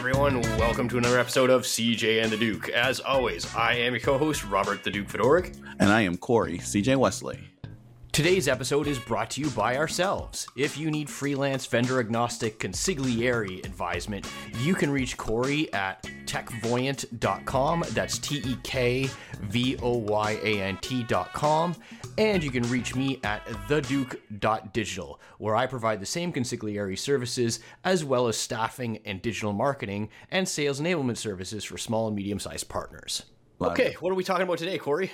everyone. Welcome to another episode of CJ and the Duke. As always, I am your co host, Robert the Duke Fedoric. And I am Corey, CJ Wesley. Today's episode is brought to you by ourselves. If you need freelance vendor agnostic consigliere advisement, you can reach Corey at tekvoyant.com. That's T E K V O Y A N T.com. And you can reach me at theduke.digital, where I provide the same consigliere services as well as staffing and digital marketing and sales enablement services for small and medium sized partners. Okay, what are we talking about today, Corey?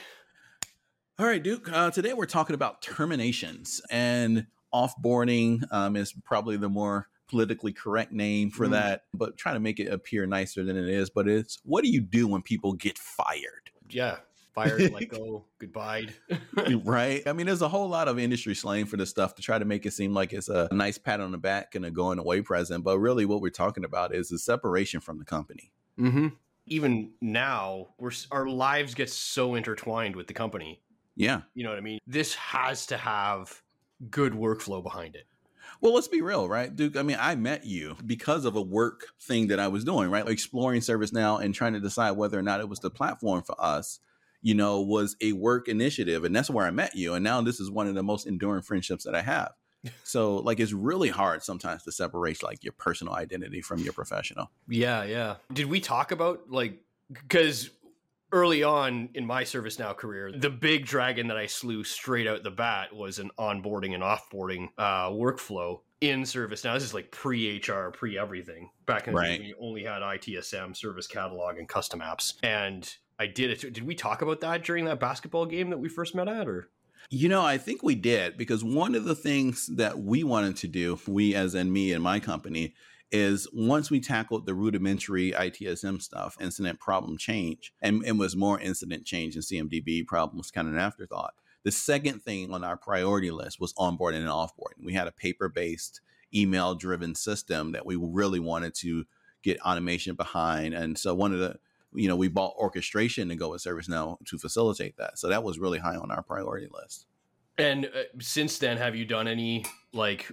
All right, Duke. Uh, today we're talking about terminations and offboarding um, is probably the more politically correct name for mm. that, but trying to make it appear nicer than it is. But it's what do you do when people get fired? Yeah, fired, let go, goodbye. right. I mean, there's a whole lot of industry slang for this stuff to try to make it seem like it's a nice pat on the back and a going away present. But really, what we're talking about is the separation from the company. Mm-hmm. Even now, we're our lives get so intertwined with the company yeah. You know what I mean? This has to have good workflow behind it. Well, let's be real, right, Duke? I mean, I met you because of a work thing that I was doing, right? Exploring ServiceNow and trying to decide whether or not it was the platform for us, you know, was a work initiative. And that's where I met you. And now this is one of the most enduring friendships that I have. So, like, it's really hard sometimes to separate like your personal identity from your professional. Yeah, yeah. Did we talk about like because early on in my ServiceNow career, the big dragon that I slew straight out the bat was an onboarding and offboarding uh, workflow in ServiceNow. This is like pre HR, pre everything. Back in the right. day, we only had ITSM, Service Catalog, and custom apps. And I did it. Did we talk about that during that basketball game that we first met at, or? You know, I think we did because one of the things that we wanted to do, we as in me and my company, is once we tackled the rudimentary ITSM stuff, incident problem change, and it was more incident change and CMDB problems kind of an afterthought. The second thing on our priority list was onboarding and offboarding. We had a paper based, email driven system that we really wanted to get automation behind. And so one of the you know, we bought orchestration to go with ServiceNow to facilitate that. So that was really high on our priority list. And uh, since then, have you done any like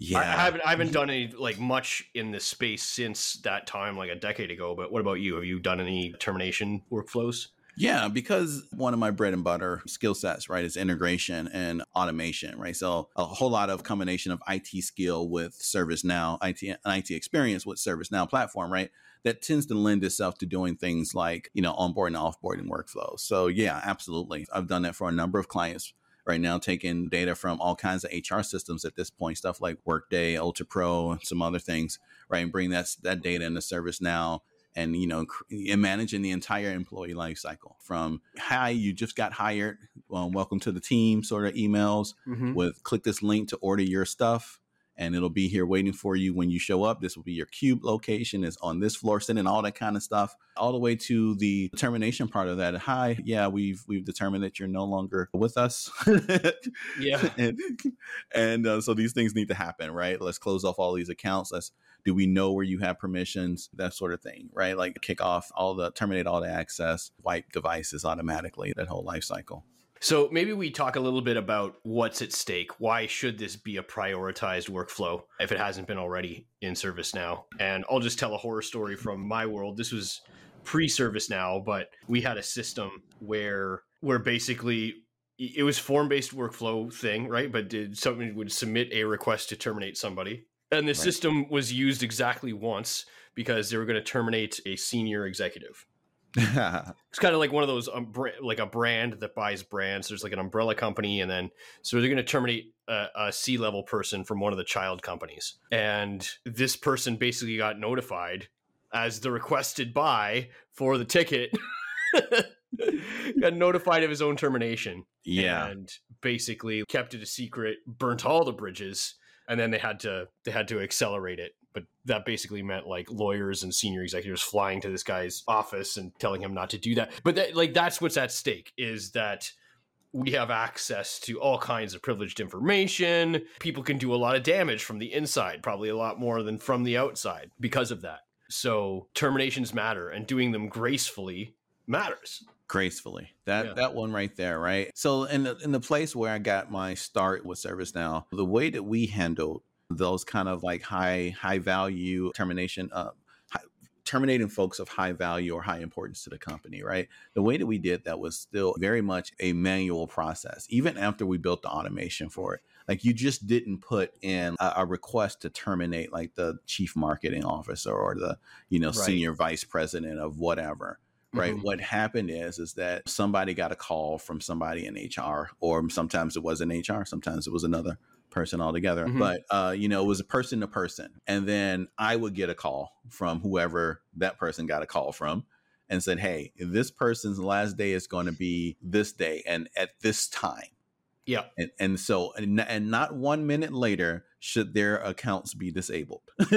yeah, I, haven't I haven't done any like much in this space since that time, like a decade ago. But what about you? Have you done any termination workflows? Yeah, because one of my bread and butter skill sets, right, is integration and automation, right? So a whole lot of combination of IT skill with ServiceNow, IT and IT experience with ServiceNow platform, right? That tends to lend itself to doing things like, you know, onboarding offboarding workflows. So yeah, absolutely. I've done that for a number of clients right now taking data from all kinds of HR systems at this point, stuff like Workday, UltiPro, and some other things, right? And bring that that data into ServiceNow and you know and managing the entire employee life cycle from hi you just got hired well, welcome to the team sort of emails mm-hmm. with click this link to order your stuff and it'll be here waiting for you when you show up. This will be your cube location is on this floor, sending all that kind of stuff, all the way to the termination part of that. Hi, yeah, we've we've determined that you're no longer with us. yeah, and, and uh, so these things need to happen, right? Let's close off all these accounts. Let's do we know where you have permissions, that sort of thing, right? Like kick off all the terminate all the access, wipe devices automatically, that whole life cycle. So maybe we talk a little bit about what's at stake. Why should this be a prioritized workflow if it hasn't been already in ServiceNow? And I'll just tell a horror story from my world. This was pre ServiceNow, but we had a system where where basically it was form based workflow thing, right? But did somebody would submit a request to terminate somebody. And the right. system was used exactly once because they were going to terminate a senior executive. it's kind of like one of those um, like a brand that buys brands. There's like an umbrella company, and then so they're going to terminate a, a C level person from one of the child companies, and this person basically got notified as the requested buy for the ticket. got notified of his own termination. Yeah, and basically kept it a secret, burnt all the bridges, and then they had to they had to accelerate it. But that basically meant like lawyers and senior executives flying to this guy's office and telling him not to do that. But that, like that's what's at stake is that we have access to all kinds of privileged information. People can do a lot of damage from the inside probably a lot more than from the outside because of that. So terminations matter and doing them gracefully matters gracefully. That yeah. that one right there, right? So in the in the place where I got my start with ServiceNow, the way that we handled those kind of like high high value termination uh, high, terminating folks of high value or high importance to the company, right? The way that we did that was still very much a manual process, even after we built the automation for it. Like you just didn't put in a, a request to terminate like the chief marketing officer or the, you know, right. senior vice president of whatever right? Mm-hmm. what happened is is that somebody got a call from somebody in hr or sometimes it was in hr sometimes it was another person altogether mm-hmm. but uh you know it was a person to person and then i would get a call from whoever that person got a call from and said hey this person's last day is going to be this day and at this time. Yeah. And, and so and, and not one minute later should their accounts be disabled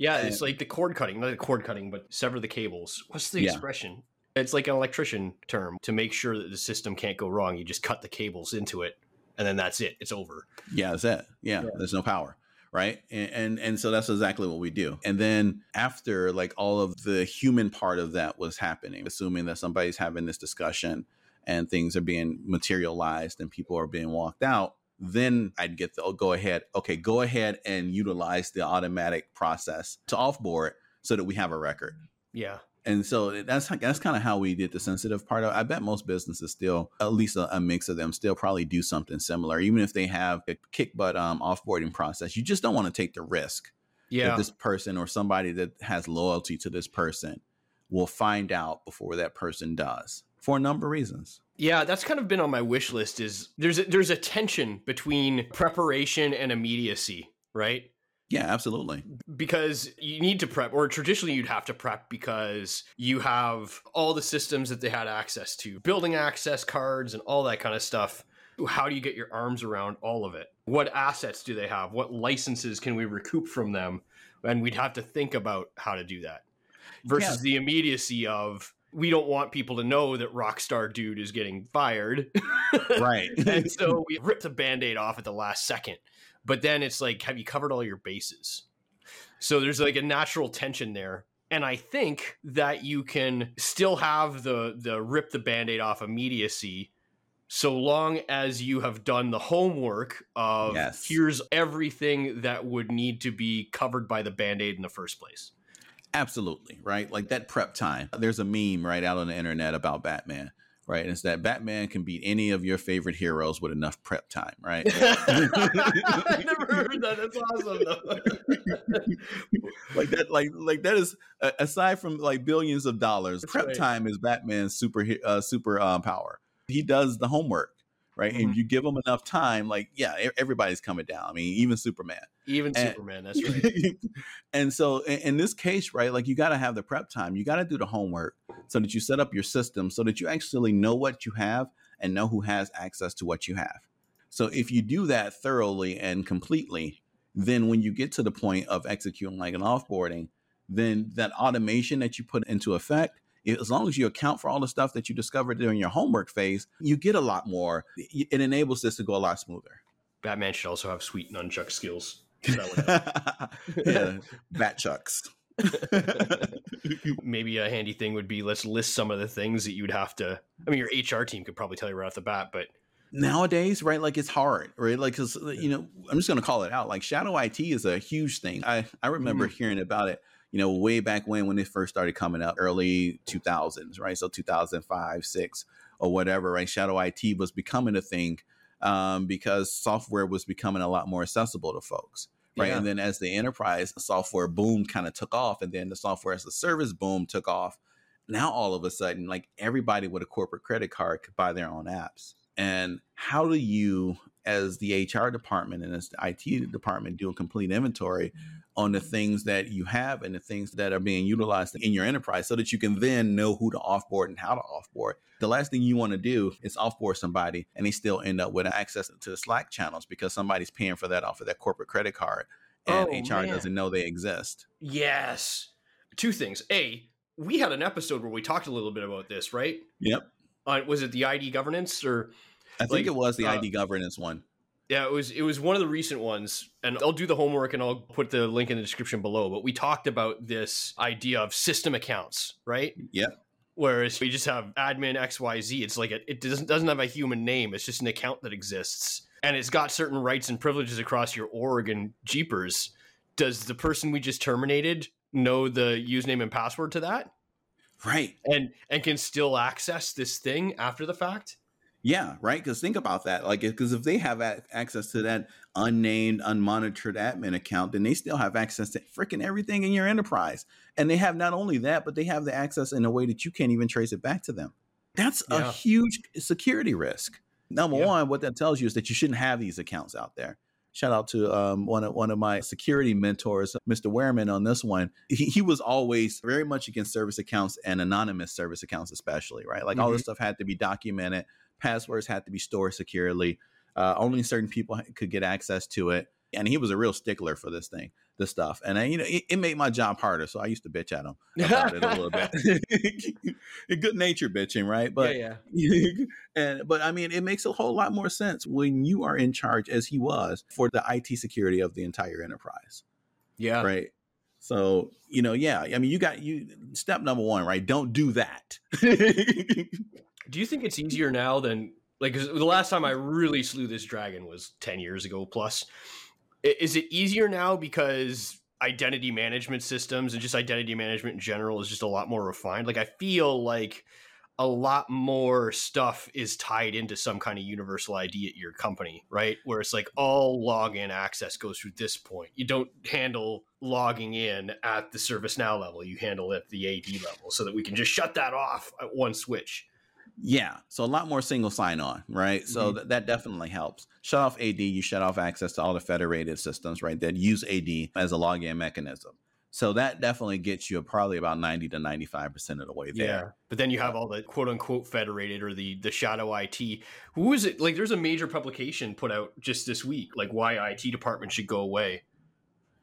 Yeah, and, it's like the cord cutting, not the cord cutting, but sever the cables. What's the yeah. expression? It's like an electrician term to make sure that the system can't go wrong. You just cut the cables into it, and then that's it. It's over. Yeah, that's it. Yeah, yeah. there's no power right and, and, and so that's exactly what we do and then after like all of the human part of that was happening assuming that somebody's having this discussion and things are being materialized and people are being walked out then I'd get the oh, go ahead. Okay, go ahead and utilize the automatic process to offboard so that we have a record. Yeah. And so that's that's kind of how we did the sensitive part. Of, I bet most businesses still, at least a, a, mix of them, still probably do something similar, even if they have a kick butt um, offboarding process. You just don't want to take the risk yeah. that this person or somebody that has loyalty to this person will find out before that person does for a number of reasons. Yeah, that's kind of been on my wish list. Is there's a, there's a tension between preparation and immediacy, right? Yeah, absolutely. Because you need to prep, or traditionally you'd have to prep because you have all the systems that they had access to, building access cards and all that kind of stuff. How do you get your arms around all of it? What assets do they have? What licenses can we recoup from them? And we'd have to think about how to do that versus yeah. the immediacy of we don't want people to know that Rockstar Dude is getting fired. right. and so we ripped the band aid off at the last second. But then it's like, have you covered all your bases? So there's like a natural tension there. And I think that you can still have the the rip the band-aid off immediacy so long as you have done the homework of yes. here's everything that would need to be covered by the band-aid in the first place. Absolutely, right? Like that prep time. There's a meme right out on the internet about Batman, right? And it's that Batman can beat any of your favorite heroes with enough prep time, right? I never heard that. That's awesome, though. like that, like like that is aside from like billions of dollars, That's prep right. time is Batman's super uh, super um, power. He does the homework right? Mm-hmm. And you give them enough time, like yeah, everybody's coming down. I mean, even Superman, even and, Superman. That's right. and so in, in, this case, right, like you got to have the prep time. You got to do the homework so that you set up your system so that you actually know what you have and know who has access to what you have. So if you do that thoroughly and completely, then when you get to the point of executing like an offboarding, then that automation that you put into effect as long as you account for all the stuff that you discovered during your homework phase, you get a lot more. It enables this to go a lot smoother. Batman should also have sweet nunchuck skills. yeah, bat chucks. Maybe a handy thing would be let's list some of the things that you'd have to. I mean, your HR team could probably tell you right off the bat, but nowadays, right? Like it's hard, right? Like, cause you know, I'm just going to call it out. Like shadow IT is a huge thing. I I remember mm-hmm. hearing about it you know, way back when when it first started coming out, early 2000s, right? So 2005, six, or whatever, right? Shadow IT was becoming a thing um, because software was becoming a lot more accessible to folks, right? Yeah. And then as the enterprise software boom kind of took off, and then the software as a service boom took off. Now all of a sudden, like everybody with a corporate credit card could buy their own apps. And how do you, as the HR department and as the IT department, do a complete inventory on the things that you have and the things that are being utilized in your enterprise so that you can then know who to offboard and how to offboard. The last thing you want to do is offboard somebody and they still end up with access to the Slack channels because somebody's paying for that off of their corporate credit card and oh, HR man. doesn't know they exist. Yes. Two things. A, we had an episode where we talked a little bit about this, right? Yep. Uh, was it the ID governance or? I think like, it was the uh, ID governance one. Yeah, it was it was one of the recent ones, and I'll do the homework and I'll put the link in the description below. But we talked about this idea of system accounts, right? Yeah. Whereas we just have admin XYZ, it's like a, it doesn't doesn't have a human name. It's just an account that exists, and it's got certain rights and privileges across your org and jeepers. Does the person we just terminated know the username and password to that Right. and and can still access this thing after the fact. Yeah, right. Because think about that. Like, because if they have a- access to that unnamed, unmonitored admin account, then they still have access to freaking everything in your enterprise. And they have not only that, but they have the access in a way that you can't even trace it back to them. That's a huge security risk. Number Yeah. one, what that tells you is that you shouldn't have these accounts out there. Shout out to um, one of one of my security mentors, Mr. Wehrman, on this one. He, he was always very much against service accounts and anonymous service accounts, especially. Right, like all this stuff had to be documented. Passwords had to be stored securely. Uh, only certain people could get access to it, and he was a real stickler for this thing, this stuff. And I, you know, it, it made my job harder, so I used to bitch at him about it a little bit. Good nature bitching, right? But yeah, and but I mean, it makes a whole lot more sense when you are in charge, as he was, for the IT security of the entire enterprise, yeah, right? So you know, yeah. I mean, you got you step number one, right? Don't do that. Do you think it's easier now than like the last time I really slew this dragon was ten years ago plus? Is it easier now because identity management systems and just identity management in general is just a lot more refined? Like I feel like a lot more stuff is tied into some kind of universal ID at your company, right? Where it's like all login access goes through this point. You don't handle logging in at the ServiceNow level. You handle it at the AD level so that we can just shut that off at one switch. Yeah, so a lot more single sign on, right? So mm-hmm. th- that definitely helps. Shut off AD, you shut off access to all the federated systems, right? That use AD as a login mechanism. So that definitely gets you probably about 90 to 95% of the way there. Yeah. But then you have all the quote unquote federated or the the shadow IT. Who is it? Like there's a major publication put out just this week, like why IT department should go away.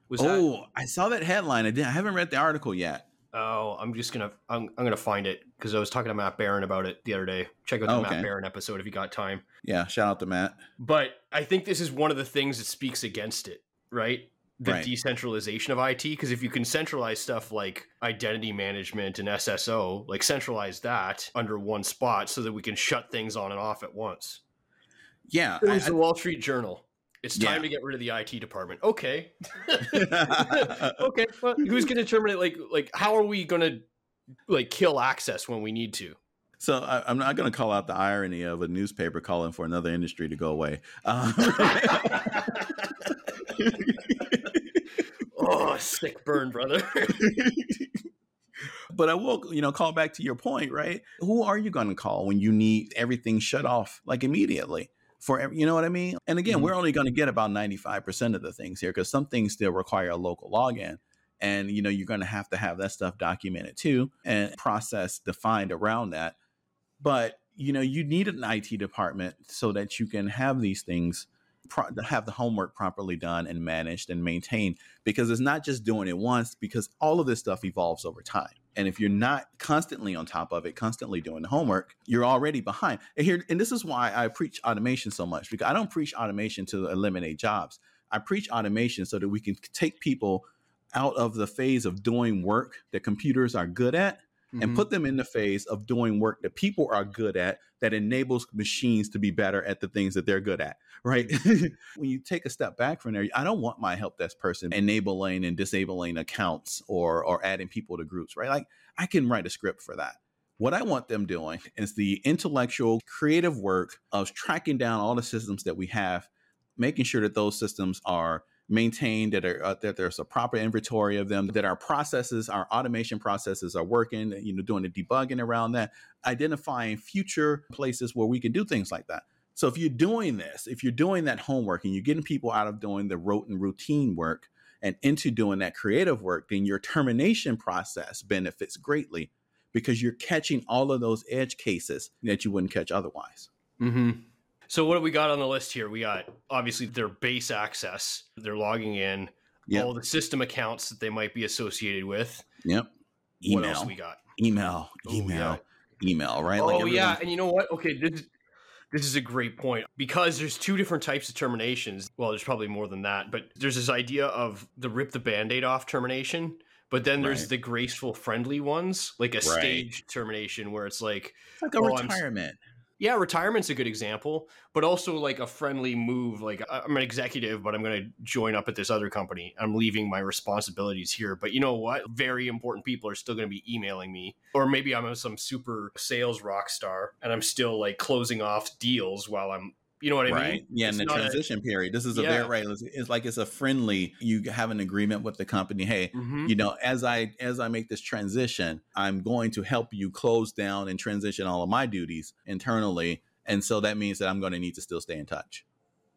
Was that oh, I saw that headline. I, didn't. I haven't read the article yet. Oh, I'm just gonna I'm, I'm gonna find it because I was talking to Matt Barron about it the other day. Check out the Oh, Matt okay. Barron episode if you got time. Yeah, shout out to Matt. But I think this is one of the things that speaks against it, right? The Right. decentralization of IT. Because if you can centralize stuff like identity management and SSO, like centralize that under one spot so that we can shut things on and off at once. Yeah, It was I- the Wall Street Journal. It's time Yeah. to get rid of the IT department. Okay. Okay. Well, who's going to determine it? Like, like, how are we going to like kill access when we need to? so I, I'm not going to call out the irony of a newspaper calling for another industry to go away. Um, Oh, sick burn, brother. but I will, you know, call back to your point, right? Who are you going to call when you need everything shut off like immediately? For you know what I mean? And again, Mhm. we're only going to get about 95% of the things here because some things still require a local login. And you know, you're going to have to have that stuff documented too and process defined around that. But you know, you need an IT department so that you can have these things pro- have the homework properly done and managed and maintained because it's not just doing it once because all of this stuff evolves over time. And if you're not constantly on top of it constantly doing the homework you're already behind. And here and this is why i preach automation so much because i don't preach automation to eliminate jobs. I preach automation so that we can take people out of the phase of doing work that computers are good at Mm-hmm. and put them in the phase of doing work that people are good at that enables machines to be better at the things that they're good at right? When you take a step back from there i don't want my help desk person enabling and disabling accounts or or adding people to groups right? Like i can write a script for that. What i want them doing is the intellectual creative work of tracking down all the systems that we have making sure that those systems are maintained that are uh, that there's a proper inventory of them that our processes our automation processes are working you know doing the debugging around that identifying future places where we can do things like that so if you're doing this if you're doing that homework and you're getting people out of doing the rote and routine work and into doing that creative work then your termination process benefits greatly because you're catching all of those edge cases that you wouldn't catch otherwise Mm-hmm. So what do we got on the list here? We got obviously their base access. They're logging in. Yep. All the system accounts that they might be associated with. yep What else email we got? email Oh, email email right oh everyone- yeah, and you know what? Okay, this is, this is a great point because there's two different types of terminations. Well, there's probably more than that, but there's this idea of the rip the band-aid off termination. But then there's Right. the graceful, friendly ones, like a Right. staged termination where it's like, It's like a Oh, I'm retirement yeah, retirement's a good example, but also like a friendly move. Like I'm an executive, but I'm going to join up at this other company. I'm leaving my responsibilities here. But you know what? Very important people are still going to be emailing me. Or maybe I'm some super sales rock star and I'm still like closing off deals while I'm you know what I right. mean? Yeah, It's in the not a- transition period. This is a Yeah. very right. It's, it's like it's a friendly. You have an agreement with the company. Hey, Mhm. you know, as I as I make this transition, I'm going to help you close down and transition all of my duties internally, and so that means that I'm going to need to still stay in touch.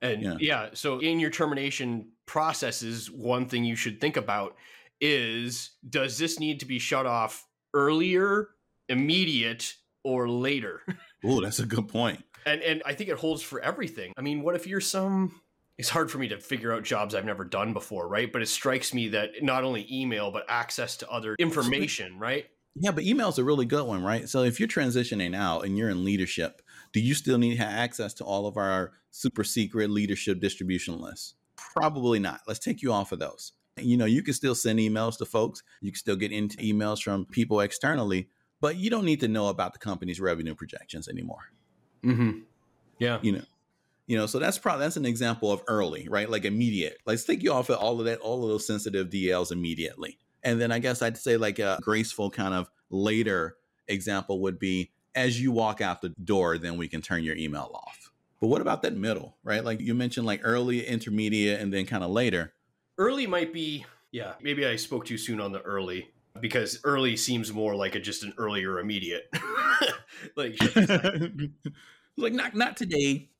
And Yeah. yeah. so in your termination processes, one thing you should think about is does this need to be shut off earlier, immediate, or later? Oh, that's a good point. And and I think it holds for everything. I mean, what if you're some it's hard for me to figure out jobs I've never done before, right? But it strikes me that not only email but access to other information, right? Yeah, but email's a really good one, right? So if you're transitioning out and you're in leadership, do you still need to have access to all of our super secret leadership distribution lists? Probably not. Let's take you off of those. You know, you can still send emails to folks. You can still get into emails from people externally, but you don't need to know about the company's revenue projections anymore. Mm-hmm. Yeah. You know, you know, so that's probably that's an example of early, right? Like immediate. Let's take you off of all of that, all of those sensitive DLs immediately. And then I guess I'd say like a graceful kind of later example would be as you walk out the door, then we can turn your email off. But what about that middle, right? Like you mentioned, like early, intermediate, and then kind of later. Early might be yeah, maybe I spoke too soon on the early because early seems more like a just an earlier immediate. like like not not today,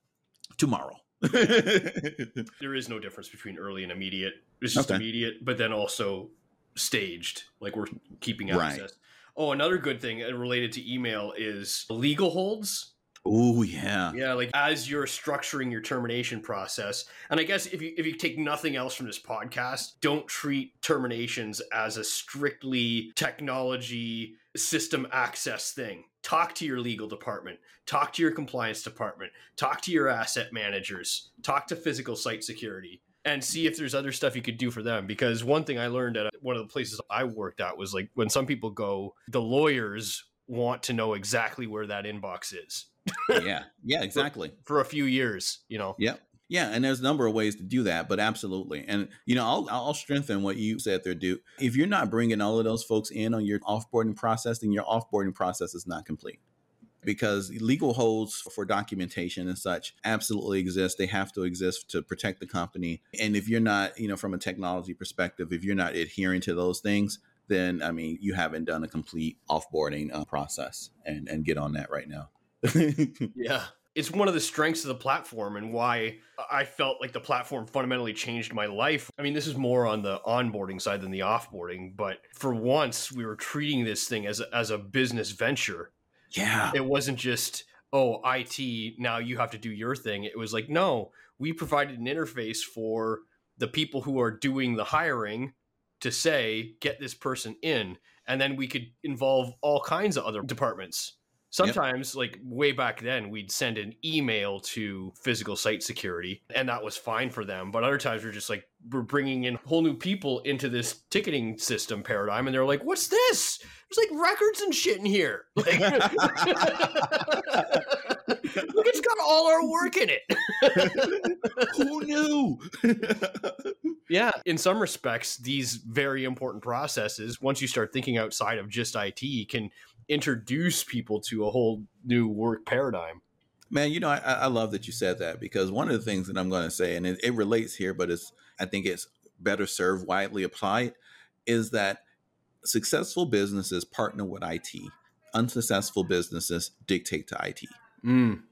tomorrow. there is no difference between early and immediate. It's just Okay. immediate, but then also staged, like we're keeping Right. access. Oh, another good thing uh, related to email is legal holds. Oh yeah. Yeah, like as you're structuring your termination process, and I guess if you if you take nothing else from this podcast, don't treat terminations as a strictly technology system access thing. Talk to your legal department, talk to your compliance department, talk to your asset managers, talk to physical site security. And see if there's other stuff you could do for them. Because one thing I learned at one of the places I worked at was like when some people go, the lawyers want to know exactly where that inbox is yeah. Yeah, exactly. for a few years, you know. Yep. Yeah, and there's a number of ways to do that, but absolutely. And you know, I'll I'll strengthen what you said there, Duke. If you're not bringing all of those folks in on your offboarding process, then your offboarding process is not complete. Because legal holds for documentation and such absolutely exist. They have to exist to protect the company. And if you're not, you know, from a technology perspective, if you're not adhering to those things, then I mean, you haven't done a complete offboarding uh, process. And and get on that right now. Yeah. It's one of the strengths of the platform and why I felt like the platform fundamentally changed my life. I mean, this is more on the onboarding side than the offboarding, but for once we were treating this thing as a, as a business venture. yeah. It wasn't just, oh, IT, now you have to do your thing. It was like, no, we provided an interface for the people who are doing the hiring to say, get this person in. And then we could involve all kinds of other departments. Sometimes, like way back then, we'd send an email to physical site security, and that was fine for them. But other times, we're just like, we're bringing in whole new people into this ticketing system paradigm, and they're like, what's this? There's like records and shit in here. Like, Look, it's got all our work in it. Who knew? Yeah, in some respects, these very important processes, once you start thinking outside of just IT, can introduce people to a whole new work paradigm. Man, you know, I, I love that you said that because one of the things that I'm going to say, and it, it relates here, but it's I think it's better served widely applied, is that successful businesses partner with IT. Unsuccessful businesses dictate to IT, Mm.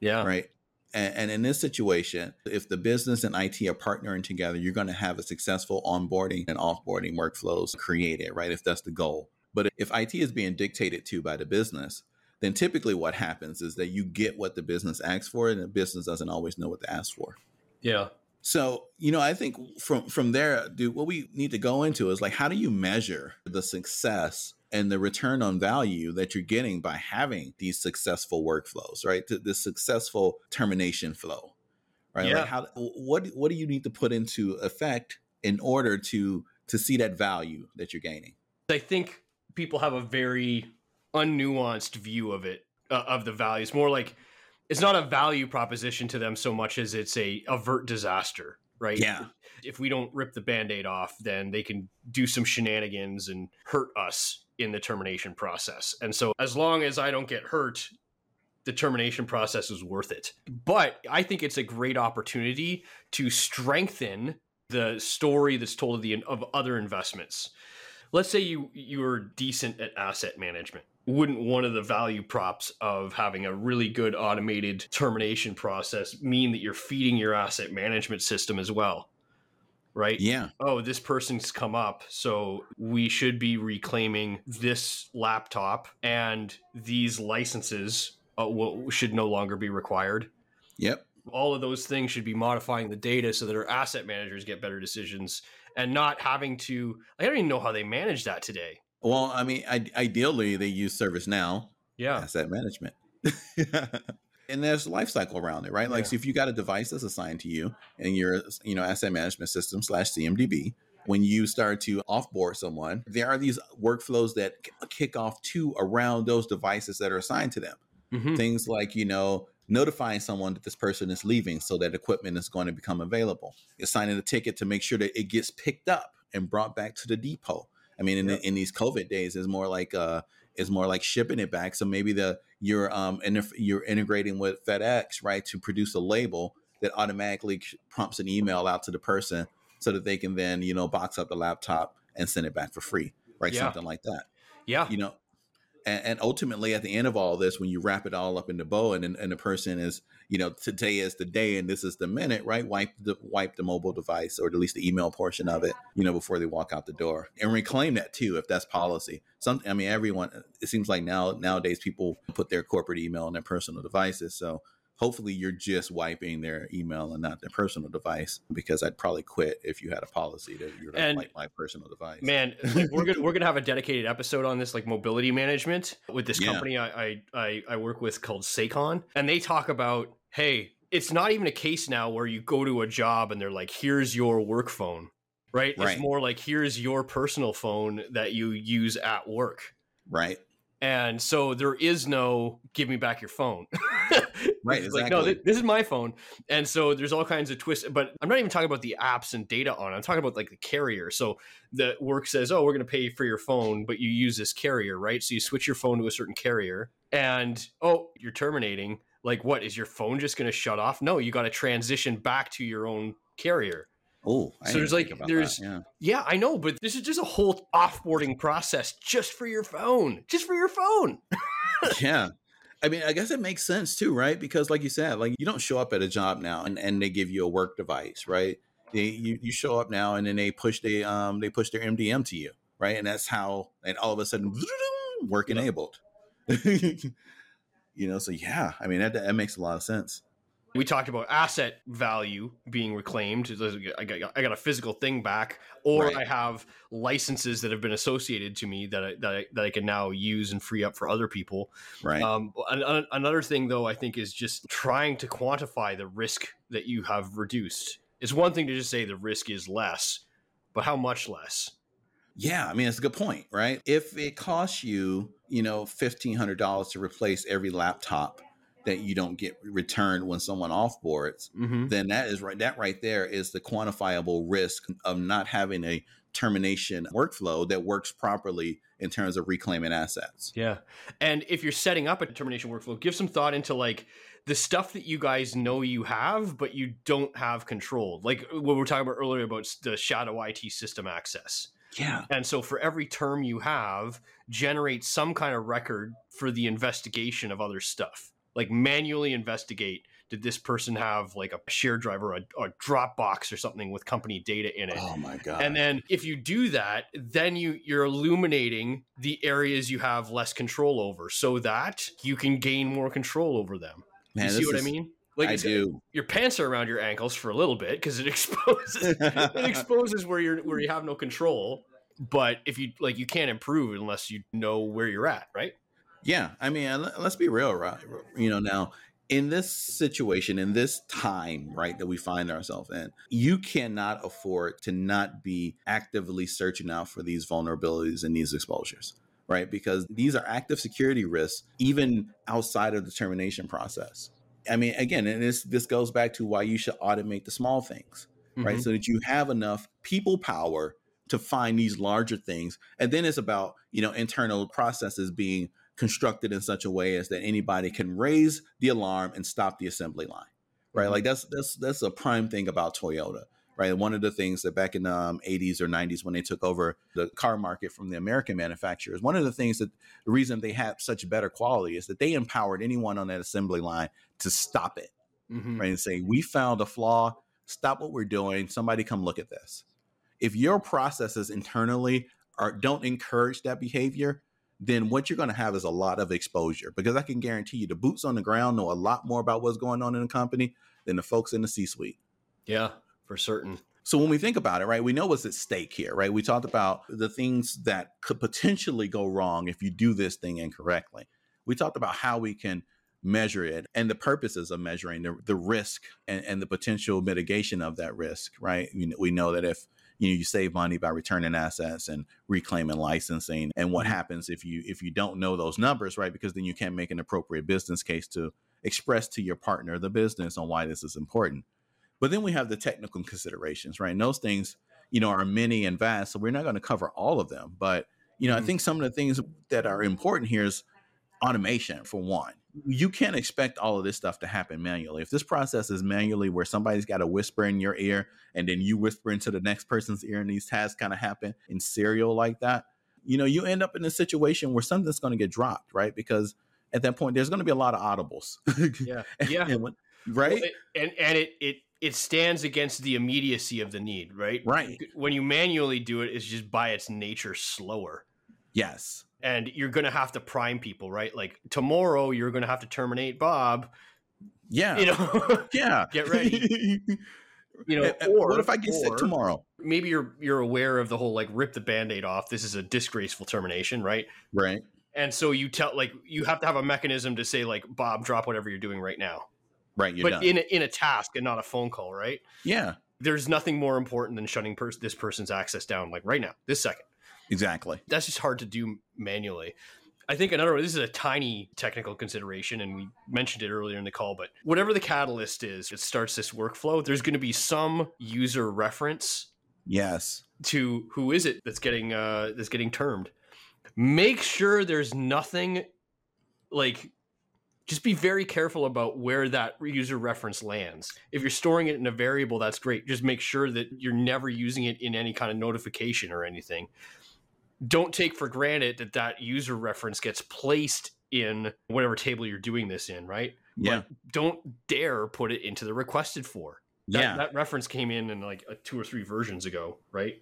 Yeah. right? And, and in this situation, if the business and IT are partnering together, you're going to have a successful onboarding and offboarding workflows created, right? If that's the goal. But if IT is being dictated to by the business, then typically what happens is that you get what the business asks for, and the business doesn't always know what to ask for. Yeah. So, you know, I think from from there, dude, what we need to go into is like, how do you measure the success and the return on value that you're getting by having these successful workflows, right? The, successful termination flow, right? Yeah. Like, how what what do you need to put into effect in order to to see that value that you're gaining? I think people have a very unnuanced view of it. uh, of the value. It's more like it's not a value proposition to them so much as it's a avert disaster, right? Yeah. If we don't rip the band-aid off, then they can do some shenanigans and hurt us in the termination process. And so as long as I don't get hurt, the termination process is worth it. But I think it's a great opportunity to strengthen the story that's told of the of other investments. Let's say you you're decent at asset management. Wouldn't one of the value props of having a really good automated termination process mean that you're feeding your asset management system as well? Right? Yeah. Oh, this person's come up, so we should be reclaiming this laptop and these licenses uh, will, should no longer be required. Yep. All of those things should be modifying the data so that our asset managers get better decisions and not having to. I don't even know how they manage that today. Well, I mean, I, ideally they use ServiceNow Yeah. asset management. and there's a life cycle around it, right? Like, Yeah. so if you got a device that's assigned to you and your, you know, asset management system slash CMDB, when you start to offboard someone, there are these workflows that kick off to around those devices that are assigned to them. Mhm. Things like, you know, notifying someone that this person is leaving so that equipment is going to become available. Assigning a ticket to make sure that it gets picked up and brought back to the depot. I mean, in, in these COVID days, is more like uh, is more like shipping it back. So maybe the you're um interf- you're integrating with FedEx, right, to produce a label that automatically prompts an email out to the person so that they can then you know box up the laptop and send it back for free, right? Yeah. Something like that Yeah. you know and, and ultimately at the end of all this when you wrap it all up in the bow and, and the person is you know today is the day and this is the minute right wipe the wipe the mobile device or at least the email portion of it you know before they walk out the door and reclaim that too if that's policy. Some i mean everyone it seems like now nowadays people put their corporate email on their personal devices so hopefully you're just wiping their email and not their personal device because i'd probably quit if you had a policy that you're going And- to wipe my personal device Man, like we're gonna we're gonna have a dedicated episode on this, like mobility management, with this Yeah. company I, I I work with called Sakon, and they talk about, hey, it's not even a case now where you go to a job and they're like, here's your work phone, right? Right. It's more like here's your personal phone that you use at work, right and so there is no give me back your phone. Right, It's like, no, exactly. this is my phone. And so there's all kinds of twists, but I'm not even talking about the apps and data on it. I'm talking about like the carrier. So the work says, oh, we're going to pay for your phone, but you use this carrier, right? So you switch your phone to a certain carrier and, oh, you're terminating. Like, what is your phone just going to shut off? No, you got to transition back to your own carrier. Oh, So there's, like, there's- yeah. Yeah, I know, but this is just a whole offboarding process just for your phone, just for your phone. yeah. I mean, I guess it makes sense too, right? Because like you said, like you don't show up at a job now and, and they give you a work device, right? They you, you show up now and then they push the um they push their MDM to you, right? And that's how and all of a sudden work enabled. you know, so yeah, I mean that that makes a lot of sense. We talked about asset value being reclaimed. I got, I got a physical thing back, or Right. I have licenses that have been associated to me that I, that I, that I can now use and free up for other people. Right. Um, an, an- another thing, though, I think is just trying to quantify the risk that you have reduced. It's one thing to just say the risk is less, but how much less? Yeah, I mean it's a good point, right? If it costs you, you know, fifteen hundred dollars to replace every laptop that you don't get returned when someone offboards, Mm-hmm. then that is right. That right there is the quantifiable risk of not having a termination workflow that works properly in terms of reclaiming assets. Yeah. And if you're setting up a termination workflow, give some thought into like the stuff that you guys know you have, but you don't have control. Like what we were talking about earlier about the shadow IT system access. Yeah, And so for every term you have, generate some kind of record for the investigation of other stuff. Like manually investigate did this person have like a shared drive or a, a Dropbox or something with company data in it? Oh my god. And then if you do that, then you you're illuminating the areas you have less control over so that you can gain more control over them. Man, you see what I is- mean? I do. Your pants are around your ankles for a little bit because it exposes it exposes where you're where you have no control. But if you like you can't improve unless you know where you're at, right? Yeah, I mean, let- let's be real, right? You know, now in this situation, in this time, right, that we find ourselves in, you cannot afford to not be actively searching out for these vulnerabilities and these exposures, right? Because these are active security risks, even outside of the termination process. I mean, again, and this this goes back to why you should automate the small things, mm-hmm. right? So that you have enough people power to find these larger things. And then it's about, you know, internal processes being constructed in such a way as that anybody can raise the alarm and stop the assembly line. Right? Mm-hmm. Like that's that's that's a prime thing about Toyota. Right. One of the things that back in the um, 80s or 90s when they took over the car market from the American manufacturers, one of the things that the reason they had such better quality is that they empowered anyone on that assembly line to stop it. Mm-hmm. Right. And say, we found a flaw, stop what we're doing, somebody come look at this if your processes internally are don't encourage that behavior, then what you're going to have is a lot of exposure because I can guarantee you the boots on the ground know a lot more about what's going on in the company than the folks in the C-suite. Yeah, for certain. So when we think about it, right, we know what's at stake here, right? We talked about the things that could potentially go wrong if you do this thing incorrectly. We talked about how we can measure it and the purposes of measuring the, the risk and, and the potential mitigation of that risk, right? We, we know that if you know you save money by returning assets and reclaiming licensing and what mm-hmm. happens if you if you don't know those numbers right? Because then you can't make an appropriate business case to express to your partner the business on why this is important. But then we have the technical considerations right? And those things you know are many and vast so we're not going to cover all of them. But you know mm-hmm. i think some of the things that are important here is automation for one you can't expect all of this stuff to happen manually. If this process is manually where somebody's got to whisper in your ear and then you whisper into the next person's ear and these tasks kind of happen in serial like that, you know, you end up in a situation where something's going to get dropped, right? Because at that point, there's going to be a lot of audibles. yeah. Yeah. and when, right. Well, it, and, and it, it, it stands against the immediacy of the need, right? Right. When you manually do it, it's just by its nature slower. Yes and you're going to have to prime people, right? Like tomorrow, you're going to have to terminate Bob. Yeah, you know, yeah, get ready. you know, or what if I get sick tomorrow? Maybe you're you're aware of the whole like rip the band-aid off. This is a disgraceful termination, right? Right. And so you tell like you have to have a mechanism to say like Bob, drop whatever you're doing right now. Right. but done. in a, in a task and not a phone call, right? Yeah. There's nothing more important than shutting pers- this person's access down, like right now, this second. Exactly. That's just hard to do manually. I think another this is a tiny technical consideration, and we mentioned it earlier in the call, but whatever the catalyst is, it starts this workflow. There's going to be some user reference. Yes. To who is it that's getting uh that's getting termed. Make sure there's nothing like just be very careful about where that user reference lands. If you're storing it in a variable, that's great. Just make sure that you're never using it in any kind of notification or anything don't take for granted that that user reference gets placed in whatever table you're doing this in, right? Yeah. But don't dare put it into the requested for. That, yeah. That reference came in in like a, two or three versions ago, right?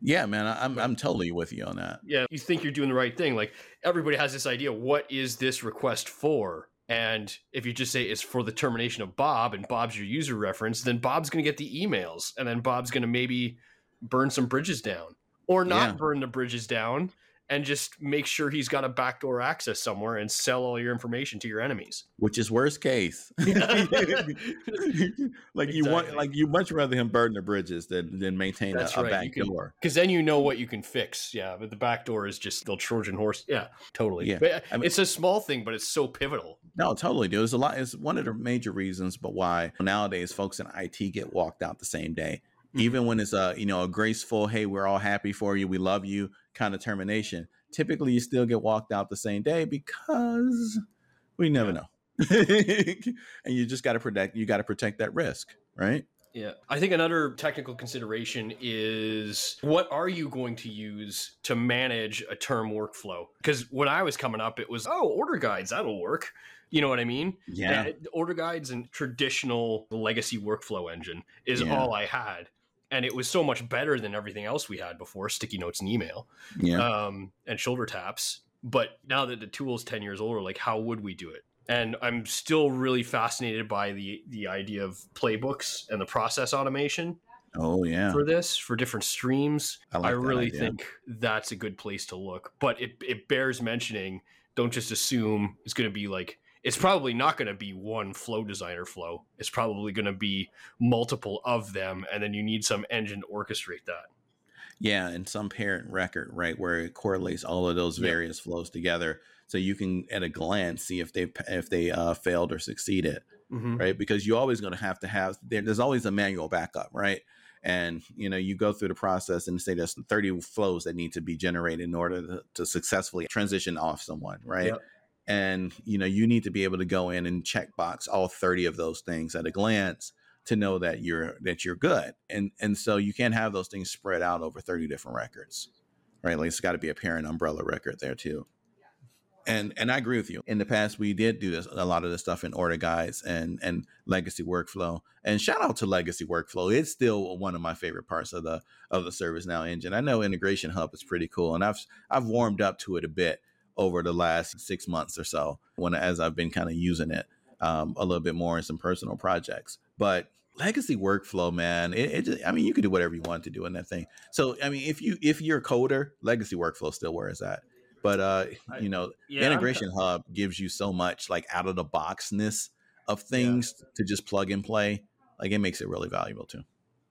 Yeah, man, I'm I'm totally with you on that. Yeah, you think you're doing the right thing. Like everybody has this idea, what is this request for? And if you just say it's for the termination of Bob and Bob's your user reference, then Bob's going to get the emails and then Bob's going to maybe burn some bridges down or not yeah. burn the bridges down and just make sure he's got a backdoor access somewhere and sell all your information to your enemies. Which is worst case. like exactly. you want, like you much rather him burn the bridges than than maintain That's a, right. a back door. Because then you know what you can fix. Yeah, but the back door is just the Trojan horse. Yeah, totally. Yeah, but I mean, it's a small thing, but it's so pivotal. No, totally, dude. It's a lot. It's one of the major reasons, but why nowadays folks in IT get walked out the same day mm-hmm. even when it's a you know a graceful hey we're all happy for you we love you kind of termination typically you still get walked out the same day because we never yeah. know and you just got to protect you got to protect that risk right yeah. I think another technical consideration is what are you going to use to manage a term workflow? Because when I was coming up, it was, oh, order guides, that'll work. You know what I mean? Yeah. And order guides and traditional legacy workflow engine is yeah. all I had and it was so much better than everything else we had before sticky notes and email yeah. um, and shoulder taps. But now that the tool is 10 years older like how would we do it? And i'm still really fascinated by the the idea of playbooks and the process automation oh yeah. for this for different streams. I, like I really think that's a good place to look. But it, it bears mentioning don't just assume it's going to be like it's probably not going to be one flow designer flow. It's probably going to be multiple of them, and then you need some engine to orchestrate that. Yeah, and some parent record, right, where it correlates all of those various yep. flows together, so you can at a glance see if they if they uh, failed or succeeded, mm-hmm. right? Because you're always going to have to have there, there's always a manual backup, right? And you know you go through the process and say there's 30 flows that need to be generated in order to, to successfully transition off someone, right? Yep. And you know you need to be able to go in and check box all 30 of those things at a glance to know that you're that you're good. And and so you can't have those things spread out over 30 different records. Right? Like it's got to be a parent umbrella record there too. And and I agree with you. In the past, we did do this a lot of the stuff in order guides and and legacy workflow. And shout out to legacy workflow. It's still one of my favorite parts of the of the ServiceNow engine. I know Integration Hub is pretty cool, and I've I've warmed up to it a bit over the last six months or so when as I've been kind of using it um, a little bit more in some personal projects. But legacy workflow, man, it, it just, I mean, you can do whatever you want to do in that thing. So, I mean, if you if you're a coder, legacy workflow still where that? But uh, you know, yeah, integration hub gives you so much like out of the boxness of things yeah. to just plug and play. Like it makes it really valuable too.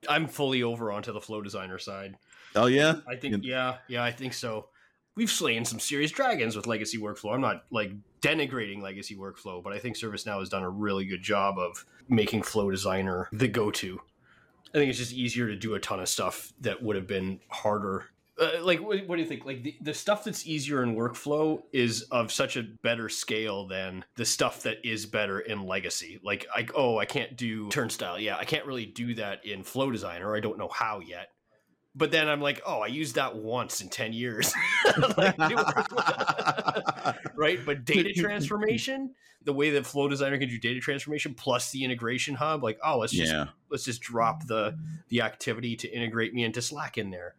I'm fully over onto the flow designer side. Oh yeah, I think yeah, yeah, I think so we've slain some serious dragons with legacy workflow. I'm not like denigrating legacy workflow, but I think ServiceNow has done a really good job of making Flow Designer the go-to. I think it's just easier to do a ton of stuff that would have been harder. Uh, like, what, what, do you think? Like, the, the stuff that's easier in workflow is of such a better scale than the stuff that is better in legacy. Like, I, oh, I can't do turnstile. Yeah, I can't really do that in Flow Designer. I don't know how yet but then I'm like, oh, I used that once in 10 years. like, right? But data transformation, the way that Flow Designer can do data transformation plus the integration hub, like, oh, let's just yeah. let's just drop the the activity to integrate me into Slack in there.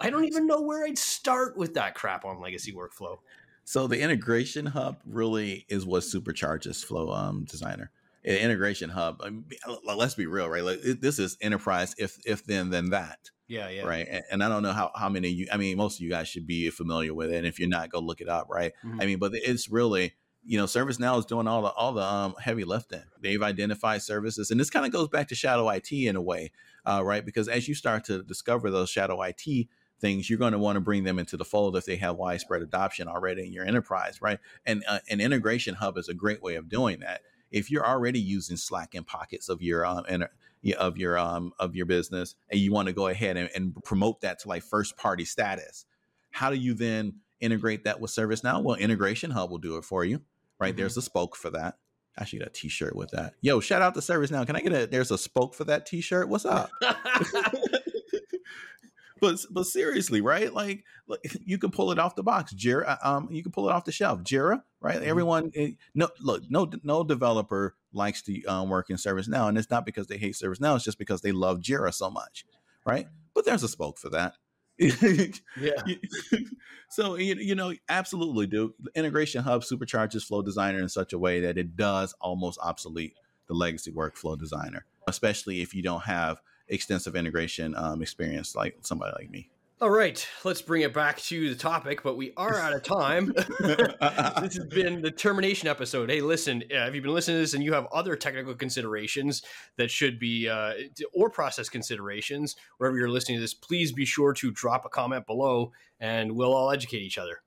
I don't even know where I'd start with that crap on legacy workflow. So the integration hub really is what supercharges Flow um, Designer. The integration hub. I mean, let's be real, right? Like this is enterprise. If if then then that yeah, yeah. Right. And, and, I don't know how, how many you, I mean, most of you guys should be familiar with it. And if you're not, go look it up. Right. Mm-hmm. I mean, but it's really, you know, ServiceNow is doing all the, all the um, heavy lifting. They've identified services. And this kind of goes back to shadow IT in a way. Uh, right. Because as you start to discover those shadow IT things, you're going to want to bring them into the fold if they have widespread adoption already in your enterprise. Right. And uh, an integration hub is a great way of doing that. If you're already using Slack in pockets of your um, of your um of your business and you want to go ahead and, and promote that to like first party status how do you then integrate that with ServiceNow? Well, Integration Hub will do it for you, right? Mm-hmm. There's a spoke for that. I should get a T-shirt with that. Yo, shout out to ServiceNow. Can I get a? There's a spoke for that T-shirt. What's up? but but seriously, right? Like, you can pull it off the box. Jira, uh, um, you can pull it off the shelf. Jira, right? Mm-hmm. Everyone, eh, no, look, no, no developer likes to um, work in ServiceNow, and it's not because they hate ServiceNow. It's just because they love Jira so much, right? But there's a spoke for that. yeah. so you, you know, absolutely, dude. The integration hub supercharges Flow Designer in such a way that it does almost obsolete the legacy workflow designer, especially if you don't have extensive integration um, experience like somebody like me. All right, let's bring it back to the topic, but we are out of time. this has been the termination episode. Hey, listen, uh, have you been listening to this and you have other technical considerations that should be, uh, or process considerations, wherever you're listening to this, please be sure to drop a comment below and we'll all educate each other.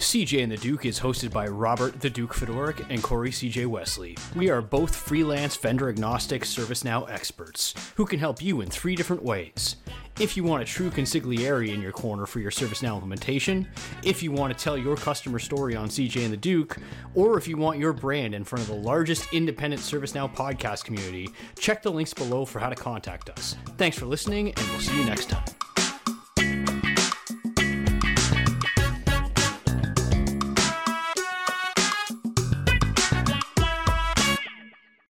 CJ and the Duke is hosted by Robert the Duke Fedoruk and Corey CJ Wesley. We are both freelance vendor agnostic ServiceNow experts who can help you in three different ways. If you want a true consigliere in your corner for your ServiceNow implementation, if you want to tell your customer story on CJ and the Duke, or if you want your brand in front of the largest independent ServiceNow podcast community, check the links below for how to contact us. Thanks for listening, and we'll see you next time.